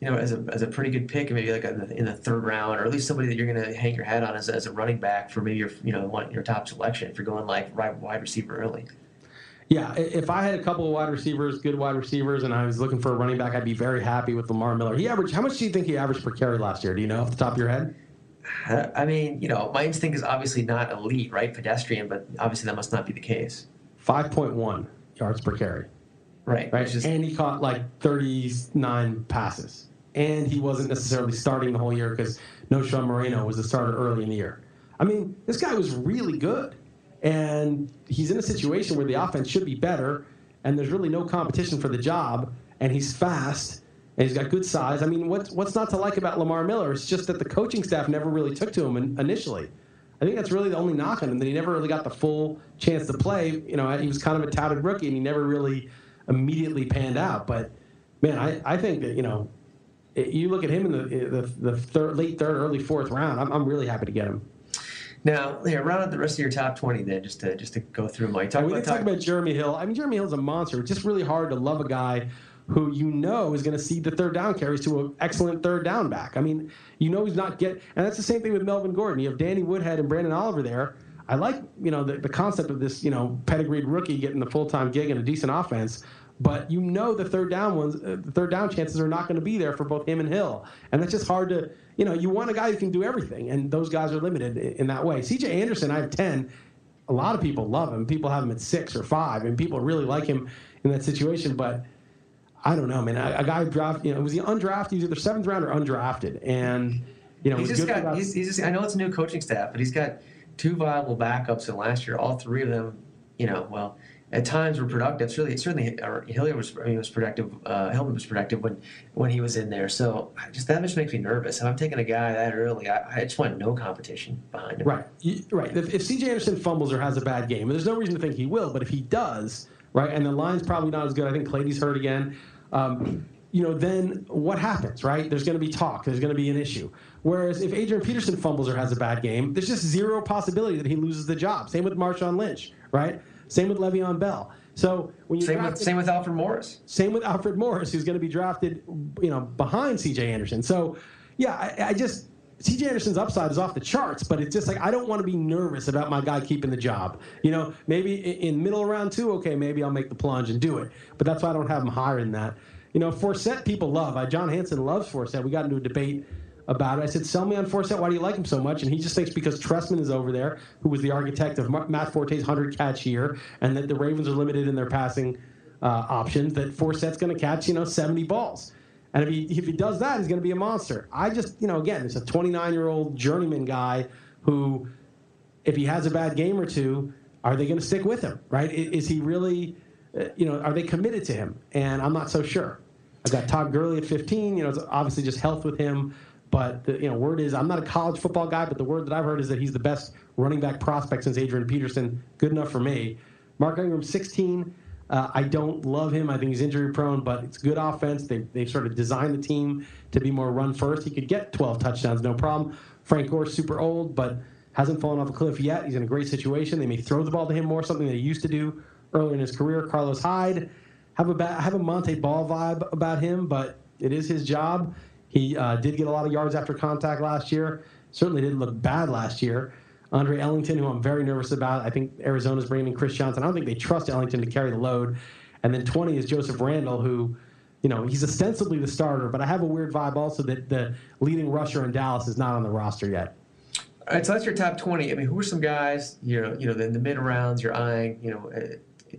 you know as a as a pretty good pick, maybe like in the, in the third round, or at least somebody that you're going to hang your hat on as, as a running back for maybe your you know one, your top selection if you're going like right wide receiver early. Yeah, if I had a couple of wide receivers, good wide receivers, and I was looking for a running back, I'd be very happy with Lamar Miller. He averaged how much do you think he averaged per carry last year? Do you know off the top of your head? Uh, I mean, you know, my instinct is obviously not elite, right? Pedestrian, but obviously that must not be the case. Five point one yards per carry. Right. Right. Just, and he caught like 39 passes. And he wasn't necessarily starting the whole year because Knowshon Moreno was the starter early in the year. I mean, this guy was really good. And he's in a situation where the offense should be better, and there's really no competition for the job, and he's fast, and he's got good size. I mean, what's, what's not to like about Lamar Miller? It's just that the coaching staff never really took to him initially. I think that's really the only knock on him that he never really got the full chance to play. You know, he was kind of a touted rookie, and he never really immediately panned out. But man, I, I think that you know, you look at him in the the, the third, late third, early fourth round. I'm, I'm really happy to get him. Now, yeah, round out the rest of your top twenty then, just to just to go through my talk. We about, talk about Jeremy Hill. I mean, Jeremy Hill's a monster. It's just really hard to love a guy who you know is going to cede the third down carries to an excellent third down back. I mean, you know he's not get, and that's the same thing with Melvin Gordon. You have Danny Woodhead and Branden Oliver there. I like you know the, the concept of this you know pedigreed rookie getting the full time gig and a decent offense but you know the third down ones, uh, the third down chances are not going to be there for both him and Hill, and that's just hard to, you know, you want a guy who can do everything, and those guys are limited in that way. C.J. Anderson, I have ten. A lot of people love him. People have him at six or five, and people really like him in that situation. But I don't know, man. A, a guy draft, you know, was he undrafted? He was either seventh round or undrafted, and you know, he's just got. He's, he's just. I know it's a new coaching staff, but he's got two viable backups in last year. All three of them, you know, well at times were productive. Certainly, certainly Hilliard was I mean, was productive. Uh, Hillman was productive when when he was in there. So just that just makes me nervous. If I'm taking a guy that early, I, I just want no competition behind him. Right, right. If, if C.J. Anderson fumbles or has a bad game, and there's no reason to think he will, but if he does, right, and the line's probably not as good. I think Clady's hurt again. Um, you know, then what happens, right? There's going to be talk. There's going to be an issue. Whereas if Adrian Peterson fumbles or has a bad game, there's just zero possibility that he loses the job. Same with Marshawn Lynch, right? Same with Le'Veon Bell. So when you same drafted, with same with Alfred Morris. Same with Alfred Morris, who's going to be drafted, you know, behind C.J. Anderson. So yeah, I, I just C.J. Anderson's upside is off the charts, but it's just like I don't want to be nervous about my guy keeping the job. You know, maybe in middle round two, okay, maybe I'll make the plunge and do it. But that's why I don't have him higher than that. You know, Forsett people love. Uh, John Hansen loves Forsett. We got into a debate about it. I said, "Sell me on Forsett. Why do you like him so much?" And he just thinks because Trestman is over there, who was the architect of Matt Forte's hundred catch year, and that the Ravens are limited in their passing uh, options. That Forsett's going to catch you know seventy balls. And if he if he does that, he's going to be a monster. I just you know again, it's a 29 year old journeyman guy who, if he has a bad game or two, are they going to stick with him? Right? Is he really, uh, you know, are they committed to him? And I'm not so sure. I've got Todd Gurley at 15. You know, it's obviously just health with him. But the you know word is I'm not a college football guy, but the word that I've heard is that he's the best running back prospect since Adrian Peterson. Good enough for me. Mark Ingram 16. Uh, I don't love him. I think he's injury prone, but it's good offense. They, they've sort of designed the team to be more run first. He could get 12 touchdowns, no problem. Frank Gore's super old, but hasn't fallen off a cliff yet. He's in a great situation. They may throw the ball to him more, something they used to do earlier in his career. Carlos Hyde, have a, ba- have a Montee Ball vibe about him, but it is his job. He uh, did get a lot of yards after contact last year. Certainly didn't look bad last year. Andre Ellington, who I'm very nervous about. I think Arizona's bringing in Chris Johnson. I don't think they trust Ellington to carry the load. And then 20 is Joseph Randle, who, you know, he's ostensibly the starter, but I have a weird vibe also that the leading rusher in Dallas is not on the roster yet. All right, so that's your top 20. I mean, who are some guys, you know, you know, in the mid rounds you're eyeing, you know, uh,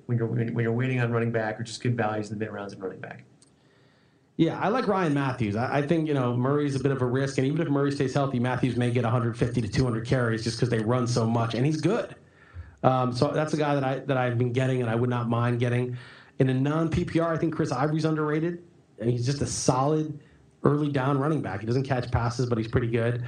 when you're when you're waiting on running back or just good values in the mid rounds and running back? Yeah, I like Ryan Mathews. I, I, think you know Murray's a bit of a risk, and even if Murray stays healthy, Mathews may get 150 to 200 carries just because they run so much, and he's good. Um, so that's a guy that I that I've been getting, and I would not mind getting. In a non PPR, I think Chris Ivory's underrated, and he's just a solid early down running back. He doesn't catch passes, but he's pretty good.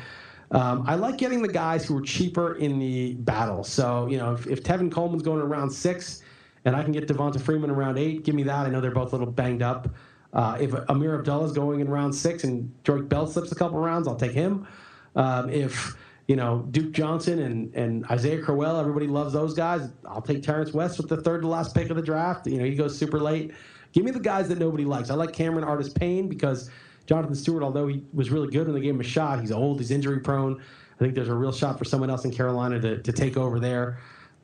Um, I like getting the guys who are cheaper in the battle. So you know, if, if Tevin Coleman's going around six, and I can get Devonta Freeman around eight, give me that. I know they're both a little banged up. Uh, if Ameer Abdullah is going in round six and Joique Bell slips a couple rounds, I'll take him. Um, if you know Duke Johnson and, and Isaiah Crowell, everybody loves those guys. I'll take Terrance West with the third to last pick of the draft. You know he goes super late. Give me the guys that nobody likes. I like Cameron Artis Payne because Jonathan Stewart, although he was really good when they gave him a shot, he's old, he's injury prone. I think there's a real shot for someone else in Carolina to, to take over there.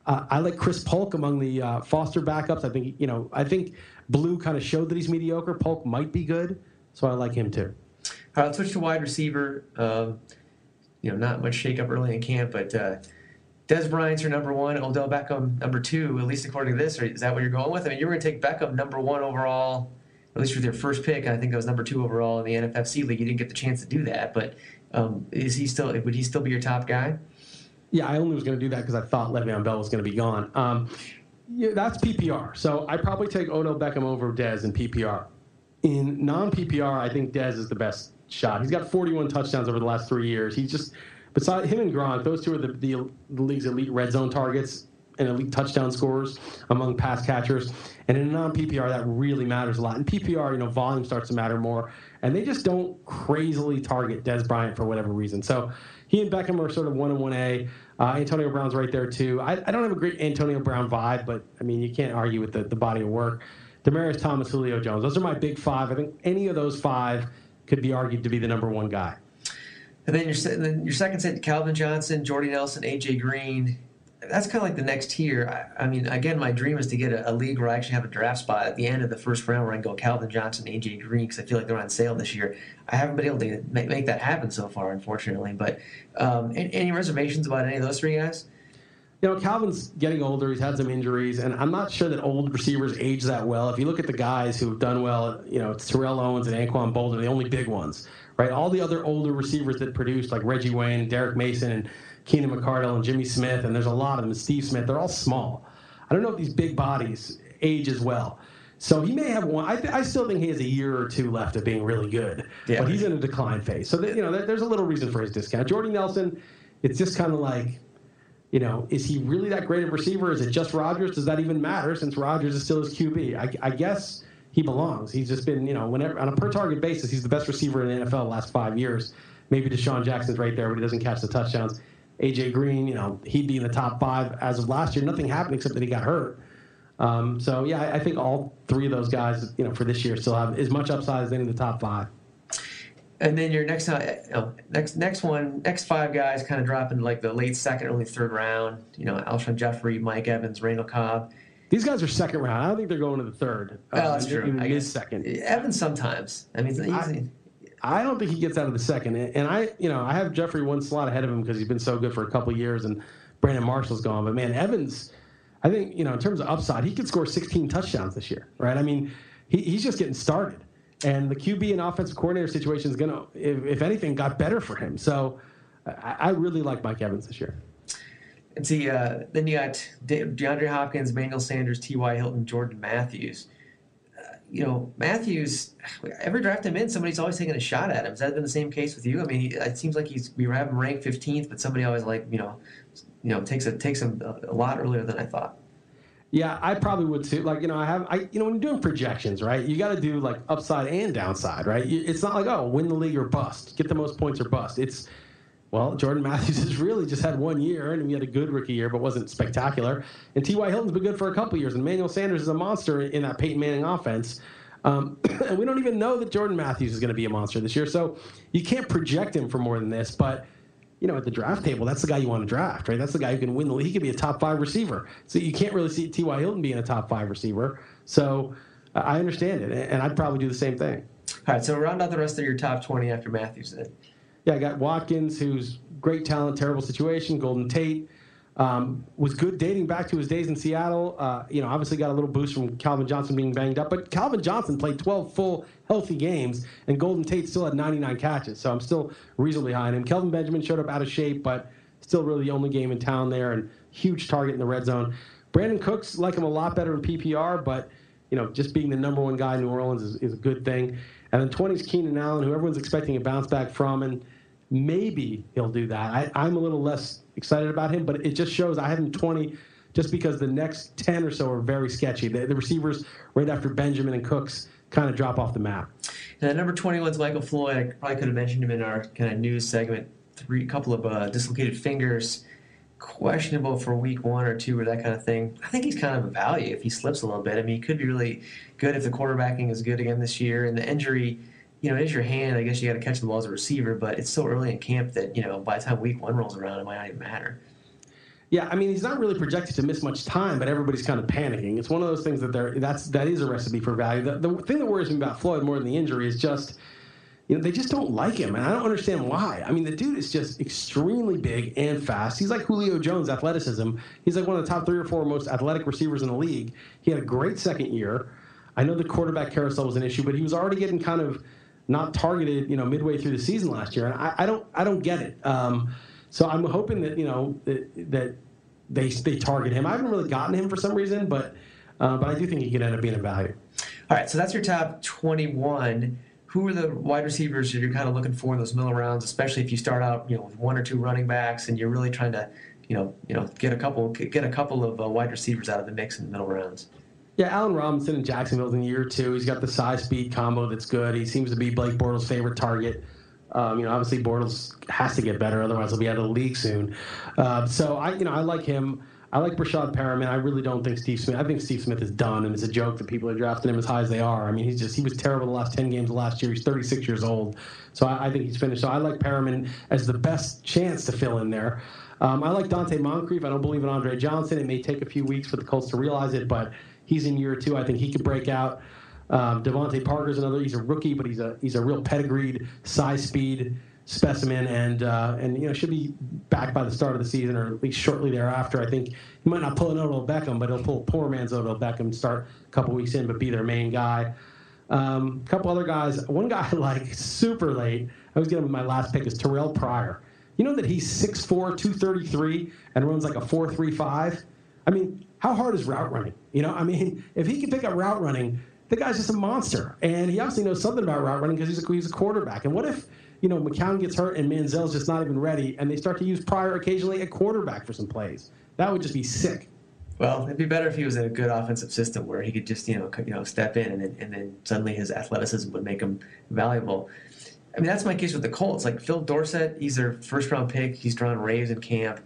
Uh, I like Chris Polk among the uh, Foster backups. I think you know. I think Blue kind of showed that he's mediocre. Polk might be good, so I like him too. All right, let's switch to wide receiver. Um, you know, not much shakeup early in camp, but uh, Dez Bryant's your number one, Odell Beckham number two, at least according to this. Or is that what you're going with? I mean, you were going to take Beckham number one overall, at least with your first pick. I think that was number two overall in the NFFC league. You didn't get the chance to do that, but um, is he still? Would he still be your top guy? Yeah, I only was going to do that because I thought Le'Veon Bell was going to be gone. Um, yeah, that's PPR. So I probably take Odell Beckham over Dez in PPR. In non PPR, I think Dez is the best shot. He's got 41 touchdowns over the last three years. He's just, beside him and Gronk, those two are the, the, the league's elite red zone targets and elite touchdown scorers among pass catchers. And in non PPR, that really matters a lot. In PPR, you know, volume starts to matter more. And they just don't crazily target Dez Bryant for whatever reason. So he and Beckham are sort of one and one A. Uh, Antonio Brown's right there too. I, I, don't have a great Antonio Brown vibe, but I mean you can't argue with the, the body of work. Demaryius Thomas, Julio Jones. Those are my big five. I think any of those five could be argued to be the number one guy. And then your, then your second set, Calvin Johnson, Jordy Nelson, AJ Green that's kind of like the next tier. I, I, mean, again, my dream is to get a, a, league where I actually have a draft spot at the end of the first round where I can go Calvin Johnson, AJ Green, because I feel like they're on sale this year. I haven't been able to make, make that happen so far, unfortunately. But um, any, any, reservations about any of those three guys? You know, Calvin's getting older. He's had some injuries, and I'm not sure that old receivers age that well. If you look at the guys who've done well, you know, Terrell Owens and Anquan Boldin, the only big ones, right? All the other older receivers that produced, like Reggie Wayne, Derrick Mason, and Keenan McCardell and Jimmy Smith, and there's a lot of them. Steve Smith, they're all small. I don't know if these big bodies age as well. So he may have one. I, th- I still think he has a year or two left of being really good, yeah. but he's in a decline phase. So that, you know, there's a little reason for his discount. Jordy Nelson, it's just kind of like, you know, is he really that great of a receiver? Is it just Rodgers? Does that even matter since Rodgers is still his QB? I, I guess he belongs. He's just been, you know, whenever on a per target basis, he's the best receiver in the NFL the last five years. Maybe DeSean Jackson's right there, but he doesn't catch the touchdowns. AJ Green, you know, he'd be in the top five as of last year. Nothing happened except that he got hurt. Um, so yeah, I, I, think all three of those guys, you know, for this year still have as much upside as any of the top five. And then your next uh, next next one, next five guys kind of dropping like the late second, early third round. You know, Alshon Jeffery, Mike Evans, Randall Cobb. These guys are second round. I don't think they're going to the third. Oh, that's uh, true. I guess second. Evans sometimes. I mean, I, I don't think he gets out of the second. And I, you know, I have Jeffery one slot ahead of him because he's been so good for a couple years, and Brandon Marshall's gone. But man, Evans, I think you know, in terms of upside, he could score 16 touchdowns this year, right? I mean, he, he's just getting started, and the QB and offensive coordinator situation is gonna, if, if anything, got better for him. So I, I really like Mike Evans this year. And see, uh, then you got DeAndre Hopkins, Emmanuel Sanders, T.Y. Hilton, Jordan Matthews you know, Matthews, every draft I'm in, somebody's always taking a shot at him. Has that been the same case with you? I mean, it seems like he's we have him ranked 15th, but somebody always like you know, you know takes a takes him a lot earlier than I thought. Yeah, I probably would too. Like, you know, I have, I, you know, when you're doing projections, right, you got to do like upside and downside, right? It's not like, oh, win the league or bust, get the most points or bust. It's, well, Jordan Matthews has really just had one year, and he had a good rookie year, but wasn't spectacular. And T.Y. Hilton's been good for a couple years, and Emmanuel Sanders is a monster in that Peyton Manning offense. Um, and we don't even know that Jordan Matthews is going to be a monster this year, so you can't project him for more than this. But you know, at the draft table, that's the guy you want to draft, right? That's the guy who can win the league. He could be a top five receiver. So you can't really see T.Y. Hilton being a top five receiver. So uh, I understand it, and I'd probably do the same thing. All right, so round out the rest of your top 20 after Matthews then. Yeah, I got Watkins, who's great talent, terrible situation. Golden Tate, um, was good dating back to his days in Seattle. Uh, you know, obviously got a little boost from Calvin Johnson being banged up, but Calvin Johnson played 12 full healthy games, and Golden Tate still had 99 catches. So I'm still reasonably high on him. Kelvin Benjamin showed up out of shape, but still really the only game in town there, and huge target in the red zone. Brandin Cooks like him a lot better in PPR, but you know, just being the number one guy in New Orleans is, is a good thing. And then 20s Keenan Allen, who everyone's expecting a bounce back from, and maybe he'll do that. I, am a little less excited about him, but it just shows I have him 20 just because the next 10 or so are very sketchy. The, the receivers right after Benjamin and Cooks kind of drop off the map. And number 21 is Michael Floyd. I probably could have mentioned him in our kind of news segment. Three, couple of uh, dislocated fingers, questionable for week one or two or that kind of thing. I think he's kind of a value if he slips a little bit. I mean, he could be really good if the quarterbacking is good again this year, and the injury you know, it is your hand. I guess you got to catch the ball as a receiver, but it's so early in camp that you know by the time week one rolls around, it might not even matter. Yeah, I mean he's not really projected to miss much time, but everybody's kind of panicking. It's one of those things that they're that's that is a recipe for value. The, the thing that worries me about Floyd more than the injury is just you know, they just don't like him, and I don't understand why. I mean, the dude is just extremely big and fast. He's like Julio Jones athleticism. He's like one of the top three or four most athletic receivers in the league. He had a great second year. I know the quarterback carousel was an issue, but he was already getting kind of not targeted, you know, midway through the season last year, and I, I don't, I don't get it. Um, so I'm hoping that you know that, that, they they target him. I haven't really gotten him for some reason, but uh, but I do think he could end up being a value. All right, so that's your top 21. Who are the wide receivers that you're kind of looking for in those middle rounds, especially if you start out, you know, with one or two running backs, and you're really trying to, you know, you know, get a couple get a couple of uh, wide receivers out of the mix in the middle rounds. Yeah, Allen Robinson in Jacksonville's in year two. He's got the size speed combo that's good. He seems to be Blake Bortles' favorite target. Um, you know, obviously Bortles has to get better, otherwise he'll be out of the league soon. Uh, so I, you know, I like him. I like Breshad Perriman. I really don't think Steve Smith. I think Steve Smith is done, and it's a joke that people are drafting him as high as they are. I mean, he's just he was terrible the last ten games of last year. He's 36 years old, so I, I think he's finished. So I like Perriman as the best chance to fill in there. Um, I like Donte Moncrief. I don't believe in Andre Johnson. It may take a few weeks for the Colts to realize it, but He's in year two. I think he could break out. Um, DeVante Parker's another. He's a rookie, but he's a he's a real pedigreed size speed specimen, and uh, and you know should be back by the start of the season or at least shortly thereafter. I think he might not pull an Odell Beckham, but he'll pull poor man's Odell Beckham, start a couple weeks in, but be their main guy. A um, couple other guys. One guy like super late. I was getting my last pick is Terrell Pryor. You know that he's 6'4", 233, and runs like a 4.35. I mean, how hard is route running? You know, I mean, if he can pick up route running, the guy's just a monster, and he obviously knows something about route running because he's a, he's a quarterback. And what if you know McCown gets hurt and Manziel's just not even ready, and they start to use Pryor occasionally at quarterback for some plays? That would just be sick. Well, it'd be better if he was in a good offensive system where he could just you know you know step in and then, and then suddenly his athleticism would make him valuable. I mean, that's my case with the Colts. Like Phil Dorsett, he's their first round pick. He's drawn raves in camp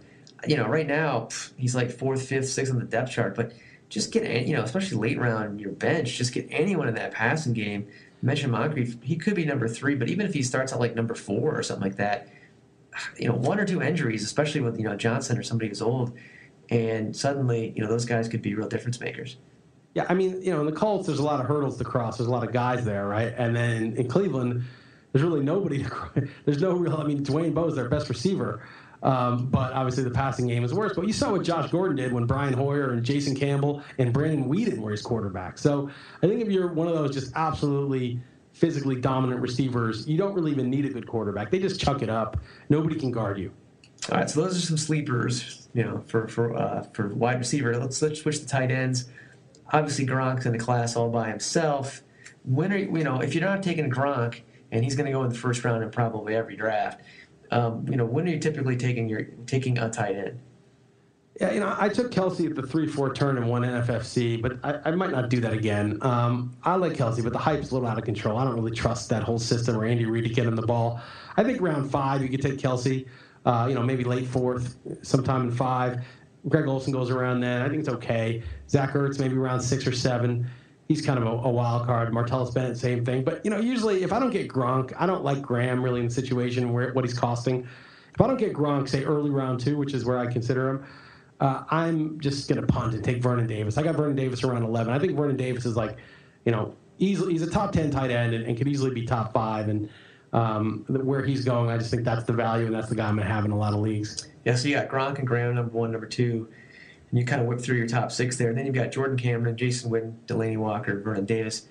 you know, right now he's like fourth, fifth, sixth on the depth chart. But just get you know, especially late round your bench, just get anyone in that passing game. You mentioned Moncrief, he could be number three, but even if he starts at like number four or something like that, you know, one or two injuries, especially with you know Johnson or somebody who's old, and suddenly you know those guys could be real difference makers. Yeah, I mean, you know, in the Colts, there's a lot of hurdles to cross. There's a lot of guys there, right? And then in Cleveland, there's really nobody. To, there's no real. I mean, Dwayne Bowe is their best receiver. Um, but obviously the passing game is worse. But you saw what Josh Gordon did when Brian Hoyer and Jason Campbell and Brandon Weeden were his quarterback. So I think if you're one of those just absolutely physically dominant receivers, you don't really even need a good quarterback. They just chuck it up. Nobody can guard you. All right, so those are some sleepers, you know, for for uh, for wide receiver. Let's let's switch to tight ends. Obviously, Gronk's in the class all by himself. When are you know if you're not taking Gronk and he's going to go in the first round in probably every draft, um, you know, when are you typically taking your taking a tight end? Yeah, you know, I took Kelce at the three-four turn and won NFFC, but I, I might not do that again. Um, I like Kelce, but the hype's a little out of control. I don't really trust that whole system or Andy Reid to get him the ball. I think round five you could take Kelce. Uh, you know, maybe late fourth, sometime in five. Greg Olsen goes around then. I think it's okay. Zach Ertz maybe around six or seven. He's kind of a, a wild card. Martellus Bennett, same thing. But you know, usually if I don't get Gronk, I don't like Graham really in the situation where what he's costing. If I don't get Gronk, say early round two, which is where I consider him, uh, I'm just going to punt and take Vernon Davis. I got Vernon Davis around 11. I think Vernon Davis is like, you know, easily he's a top 10 tight end and, and could easily be top five. And um, where he's going, I just think that's the value and that's the guy I'm going to have in a lot of leagues. Yeah, so you got Gronk and Graham number one, number two, and you kind of whip through your top six there. And then you've got Jordan Cameron, Jason Witten, Delanie Walker, Vernon Davis.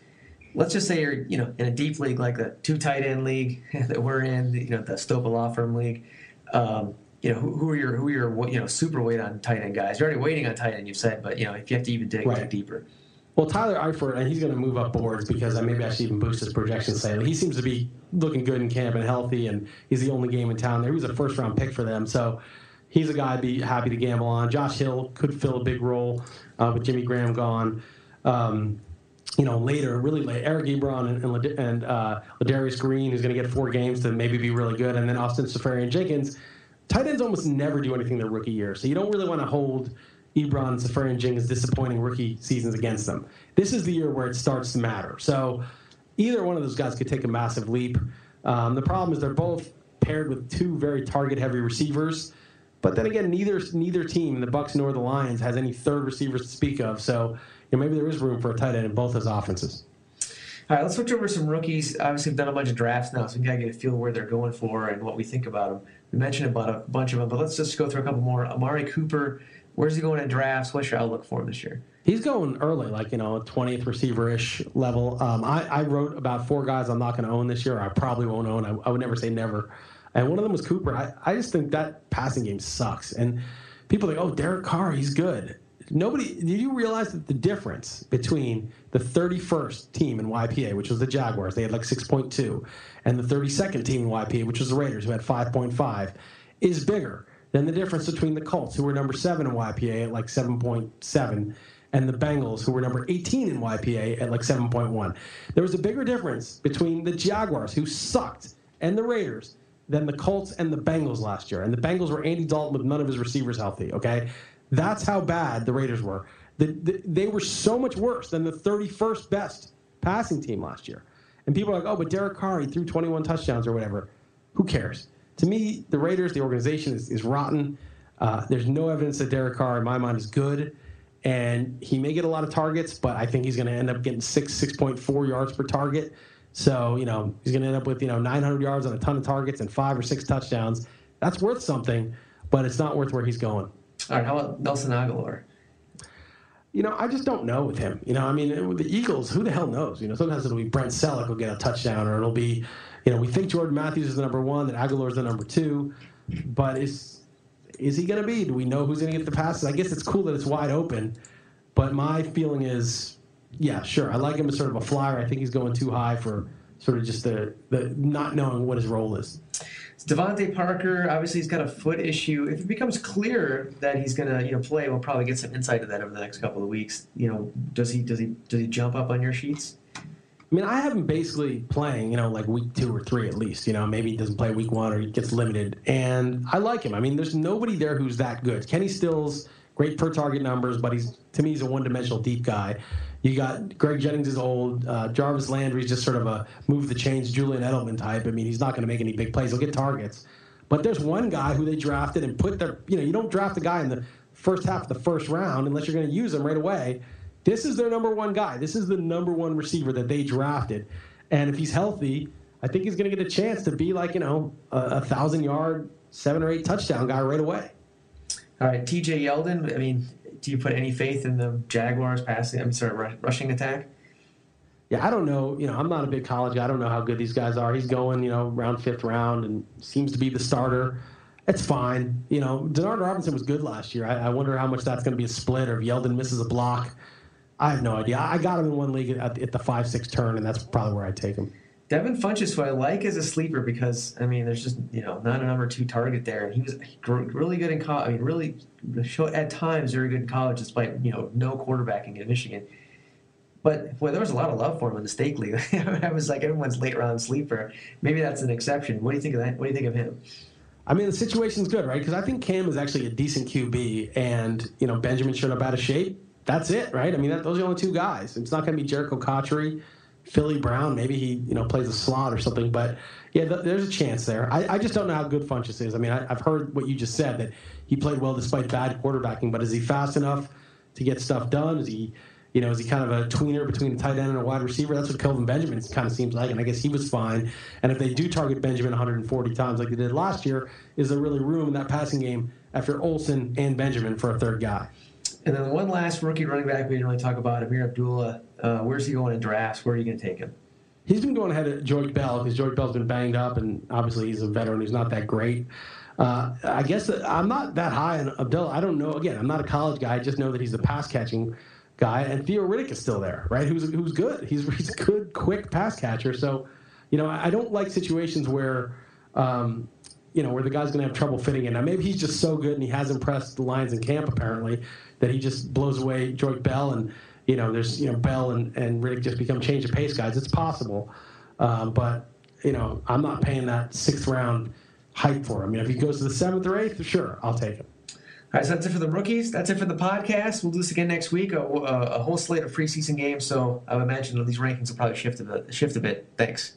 Let's just say you're, you know, in a deep league like the two tight end league that we're in, you know, the Stopa Law Firm league. Um, you know, who, who, are your who are your you know super wait on tight end guys? You're already waiting on tight end, you've said, but you know, if you have to even dig, right. dig deeper. Well, Tyler Eifert, and he's going to move up boards because I maybe I should even boost his projection slightly. He seems to be looking good in camp and healthy, and he's the only game in town there. He was a first round pick for them, so he's a guy I'd be happy to gamble on. Josh Hill could fill a big role uh, with Jimmy Graham gone. Um, you know, later, really late, Eric Ebron and, and, and uh, Ladarius Green, who's going to get four games to maybe be really good, and then Austin Seferian-Jenkins tight ends almost never do anything their rookie year, so you don't really want to hold Ebron and Seferian-Jenkins disappointing rookie seasons against them. This is the year where it starts to matter. So either one of those guys could take a massive leap. Um, the problem is they're both paired with two very target-heavy receivers. But then again, neither neither team, the Bucs nor the Lions, has any third receivers to speak of. So you know, maybe there is room for a tight end in both those offenses. All right, let's switch over to some rookies. Obviously, we've done a bunch of drafts now, so we gotta get a feel where they're going for and what we think about them. We mentioned about a bunch of them, but let's just go through a couple more. Amari Cooper, where's he going in drafts? What's your outlook for him this year? He's going early, like you know, twentieth receiver ish level. Um, I, I, wrote about four guys I'm not going to own this year. I probably won't own. I, I, would never say never. And one of them was Cooper. I, I just think that passing game sucks. And people like, oh, Derek Carr, he's good nobody did you realize that the difference between the 31st team in YPA, which was the Jaguars, they had like 6.2, and the 32nd team in YPA, which was the Raiders, who had 5.5, is bigger than the difference between the Colts, who were number seven in YPA at like 7.7, and the Bengals, who were number 18 in YPA at like 7.1. There was a bigger difference between the Jaguars, who sucked, and the Raiders than the Colts and the Bengals last year. And the Bengals were Andy Dalton with none of his receivers healthy, okay? That's how bad the Raiders were. The, the, they were so much worse than the 31st best passing team last year. And people are like, oh, but Derek Carr, he threw 21 touchdowns or whatever. Who cares? To me, the Raiders, the organization is, is rotten. Uh, there's no evidence that Derek Carr, in my mind, is good. And he may get a lot of targets, but I think he's going to end up getting six, 6.4 yards per target. So, you know, he's going to end up with, you know, 900 yards on a ton of targets and five or six touchdowns. That's worth something, but it's not worth where he's going. All right, how about Nelson Agholor? You know, I just don't know with him. You know, I mean, with the Eagles, who the hell knows? You know, sometimes it'll be Brent Celek will get a touchdown, or it'll be, you know, we think Jordan Matthews is the number one, that Aguilar is the number two, but is is he going to be? Do we know who's going to get the passes? I guess it's cool that it's wide open, but my feeling is, yeah, sure, I like him as sort of a flyer. I think he's going too high for sort of just the the not knowing what his role is. DeVante Parker, obviously, he's got a foot issue. If it becomes clear that he's going to, you know, play, we'll probably get some insight to that over the next couple of weeks. You know, does he does he does he jump up on your sheets? I mean, I have him basically playing, you know, like week two or three at least. You know, maybe he doesn't play week one or he gets limited, and I like him. I mean, there's nobody there who's that good. Kenny Stills, great per target numbers, but he's to me he's a one dimensional deep guy. You got Greg Jennings is old. Uh, Jarvis Landry's just sort of a move the chains Julian Edelman type. I mean, he's not going to make any big plays. He'll get targets. But there's one guy who they drafted and put their, you know, you don't draft a guy in the first half of the first round unless you're going to use him right away. This is their number one guy. This is the number one receiver that they drafted. And if he's healthy, I think he's going to get a chance to be like, you know, a, a thousand yard, seven or eight touchdown guy right away. All right, TJ Yeldon. I mean, do you put any faith in the Jaguars passing? I'm sorry, rushing attack. Yeah, I don't know. You know, I'm not a big college guy. I don't know how good these guys are. He's going, you know, round fifth round and seems to be the starter. It's fine. You know, Denard Robinson was good last year. I, I wonder how much that's going to be a split or if Yeldon misses a block. I have no idea. I got him in one league at, at the five six turn, and that's probably where I take him. Devin Funchess, who I like as a sleeper because I mean, there's just you know not a number two target there, and he was really good in college. I mean, really at times very good in college, despite you know no quarterbacking in Michigan. But boy, there was a lot of love for him in the stake league. I was like everyone's late round sleeper. Maybe that's an exception. What do you think of that? What do you think of him? I mean, the situation's good, right? Because I think Cam is actually a decent QB, and you know Benjamin showed up out of shape. That's it, right? I mean, that, those are the only two guys. It's not going to be Jerricho Cotchery. Philly Brown. Maybe he you know plays a slot or something. But yeah, th- there's a chance there. I, I, just don't know how good Funchess is. I mean, I, have heard what you just said that he played well despite bad quarterbacking. But is he fast enough to get stuff done? Is he you know, is he kind of a tweener between a tight end and a wide receiver? That's what Kelvin Benjamin kind of seems like, and I guess he was fine. And if they do target Benjamin 140 times like they did last year, is there really room in that passing game after Olsen and Benjamin for a third guy? And then one last rookie running back we didn't really talk about, Ameer Abdullah. Uh, where's he going in drafts? Where are you going to take him? He's been going ahead of Joique Bell because Joique Bell's been banged up, and obviously he's a veteran who's not that great. Uh, I guess I'm not that high on Abdullah. I don't know. Again, I'm not a college guy. I just know that he's a pass catching guy, and Theo Riddick is still there, right? Who's who's good. He's he's a good, quick pass catcher. So, you know, I don't like situations where. Um, you know, where the guy's going to have trouble fitting in. Now, maybe he's just so good and he has impressed the Lions in camp, apparently, that he just blows away Joique Bell and, you know, there's, you know, Bell and, and Riddick just become change of pace guys. It's possible. Um, but, you know, I'm not paying that sixth round hype for him. I mean, if he goes to the seventh or eighth, sure, I'll take him. All right, so that's it for the rookies. That's it for the podcast. We'll do this again next week. A, a, a whole slate of preseason games. So I would imagine that these rankings will probably shift a bit. Shift a bit. Thanks.